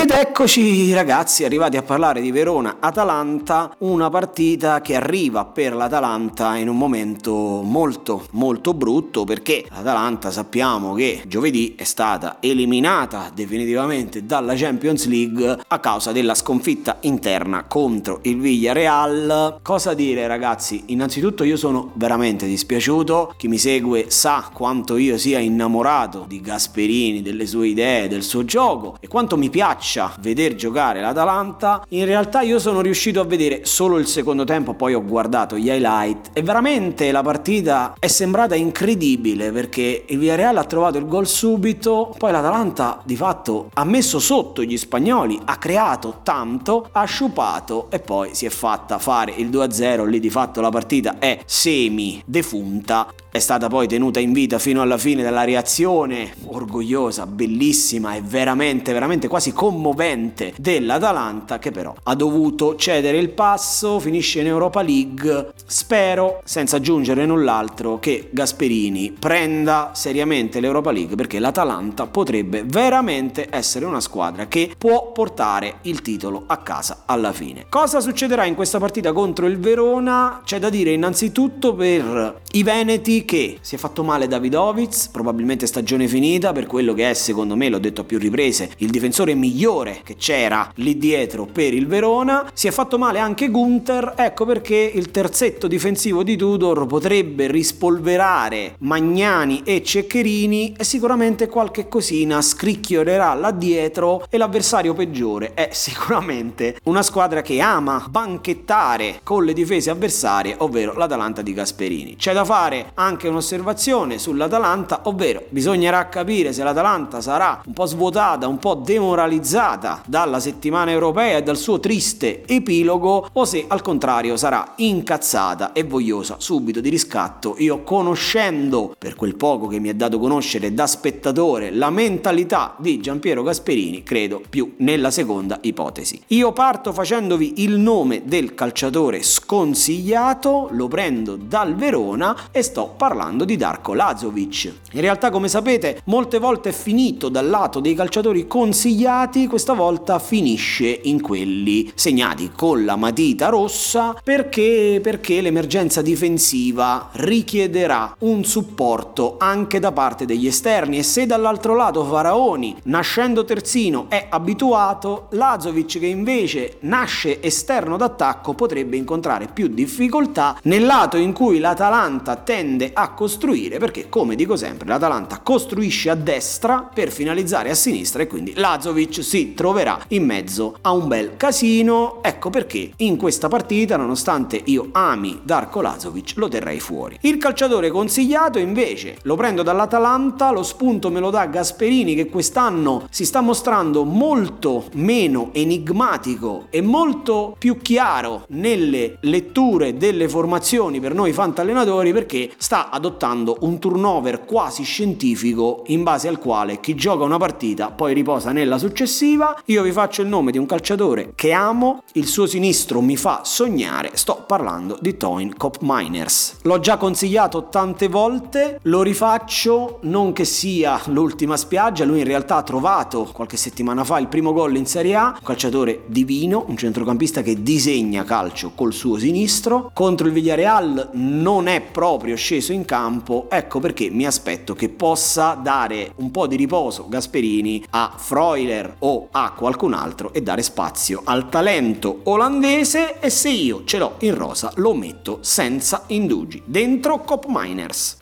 Ed eccoci ragazzi arrivati a parlare di Verona-Atalanta, una partita che arriva per l'Atalanta in un momento molto molto brutto perché l'Atalanta sappiamo che giovedì è stata eliminata definitivamente dalla Champions League a causa della sconfitta interna contro il Villarreal. Cosa dire ragazzi? Innanzitutto io sono veramente dispiaciuto, chi mi segue sa quanto io sia innamorato di Gasperini, delle sue idee, del suo gioco e quanto mi piace piaccia veder giocare l'Atalanta, in realtà io sono riuscito a vedere solo il secondo tempo, poi ho guardato gli highlight e veramente la partita è sembrata incredibile perché il Villarreal ha trovato il gol subito, poi l'Atalanta di fatto ha messo sotto gli spagnoli, ha creato tanto, ha sciupato e poi si è fatta fare il 2-0, lì di fatto la partita è semi defunta è stata poi tenuta in vita fino alla fine della reazione orgogliosa, bellissima e veramente, veramente quasi commovente dell'Atalanta che però ha dovuto cedere il passo, finisce in Europa League. Spero, senza aggiungere null'altro, che Gasperini prenda seriamente l'Europa League perché l'Atalanta potrebbe veramente essere una squadra che può portare il titolo a casa alla fine. Cosa succederà in questa partita contro il Verona? C'è da dire innanzitutto per i Veneti che si è fatto male Davidovic, probabilmente stagione finita, per quello che è secondo me, l'ho detto a più riprese, il difensore migliore che c'era lì dietro per il Verona. Si è fatto male anche Gunther, ecco perché il terzetto difensivo di Tudor potrebbe rispolverare Magnani e Ceccherini e sicuramente qualche cosina scricchiolerà là dietro e l'avversario peggiore è sicuramente una squadra che ama banchettare con le difese avversarie, ovvero l'Atalanta di Gasperini. C'è da fare anche anche un'osservazione sull'Atalanta, ovvero bisognerà capire se l'Atalanta sarà un po' svuotata, un po' demoralizzata dalla settimana europea e dal suo triste epilogo o se al contrario sarà incazzata e vogliosa subito di riscatto. Io conoscendo, per quel poco che mi è dato conoscere da spettatore, la mentalità di Giampiero Gasperini, credo più nella seconda ipotesi. Io parto facendovi il nome del calciatore sconsigliato, lo prendo dal Verona e sto parlando di Darko Lazovic. In realtà, come sapete, molte volte è finito dal lato dei calciatori consigliati, questa volta finisce in quelli segnati con la matita rossa perché, perché l'emergenza difensiva richiederà un supporto anche da parte degli esterni e se dall'altro lato Faraoni, nascendo terzino, è abituato, Lazovic che invece nasce esterno d'attacco potrebbe incontrare più difficoltà nel lato in cui l'Atalanta tende a costruire perché come dico sempre l'Atalanta costruisce a destra per finalizzare a sinistra e quindi Lazovic si troverà in mezzo a un bel casino. Ecco perché in questa partita nonostante io ami Darko Lazovic lo terrei fuori. Il calciatore consigliato invece lo prendo dall'Atalanta lo spunto me lo dà Gasperini che quest'anno si sta mostrando molto meno enigmatico e molto più chiaro nelle letture delle formazioni per noi fantallenatori perché sta adottando un turnover quasi scientifico in base al quale chi gioca una partita poi riposa nella successiva. Io vi faccio il nome di un calciatore che amo, il suo sinistro mi fa sognare, sto parlando di Toin Cop Miners. L'ho già consigliato tante volte, lo rifaccio, non che sia l'ultima spiaggia, lui in realtà ha trovato qualche settimana fa il primo gol in Serie A, un calciatore divino, un centrocampista che disegna calcio col suo sinistro, contro il Villarreal non è proprio sceso messo in campo, ecco perché mi aspetto che possa dare un po' di riposo Gasperini a Freuler o a qualcun altro e dare spazio al talento olandese e se io ce l'ho in rosa lo metto senza indugi dentro Cop Miners.